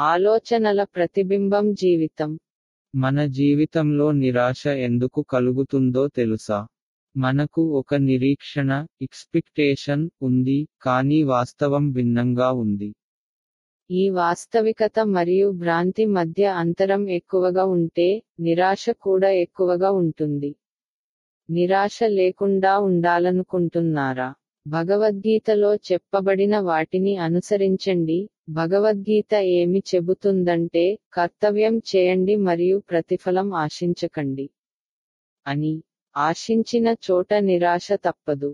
ఆలోచనల ప్రతిబింబం జీవితం. మన జీవితంలో నిరాశ ఎందుకు కలుగుతుందో తెలుసా? మనకు ఒక నిరీక్షణ ఎక్స్పెక్టేషన్ ఉంది కానీ వాస్తవం భిన్నంగా ఉంది. ఈ వాస్తవికత మరియు భ్రాంతి మధ్య అంతరం ఎక్కువగా ఉంటే నిరాశ కూడా ఎక్కువగా ఉంటుంది. నిరాశ లేకుండా ఉండాలనుకుంటున్నారా? భగవద్గీతలో చెప్పబడిన వాటిని అనుసరించండి. భగవద్గీత ఏమి చెబుతుందంటే కర్తవ్యం చేయండి మరియు ప్రతిఫలం ఆశించకండి. అని. ఆశించిన చోట నిరాశ తప్పదు.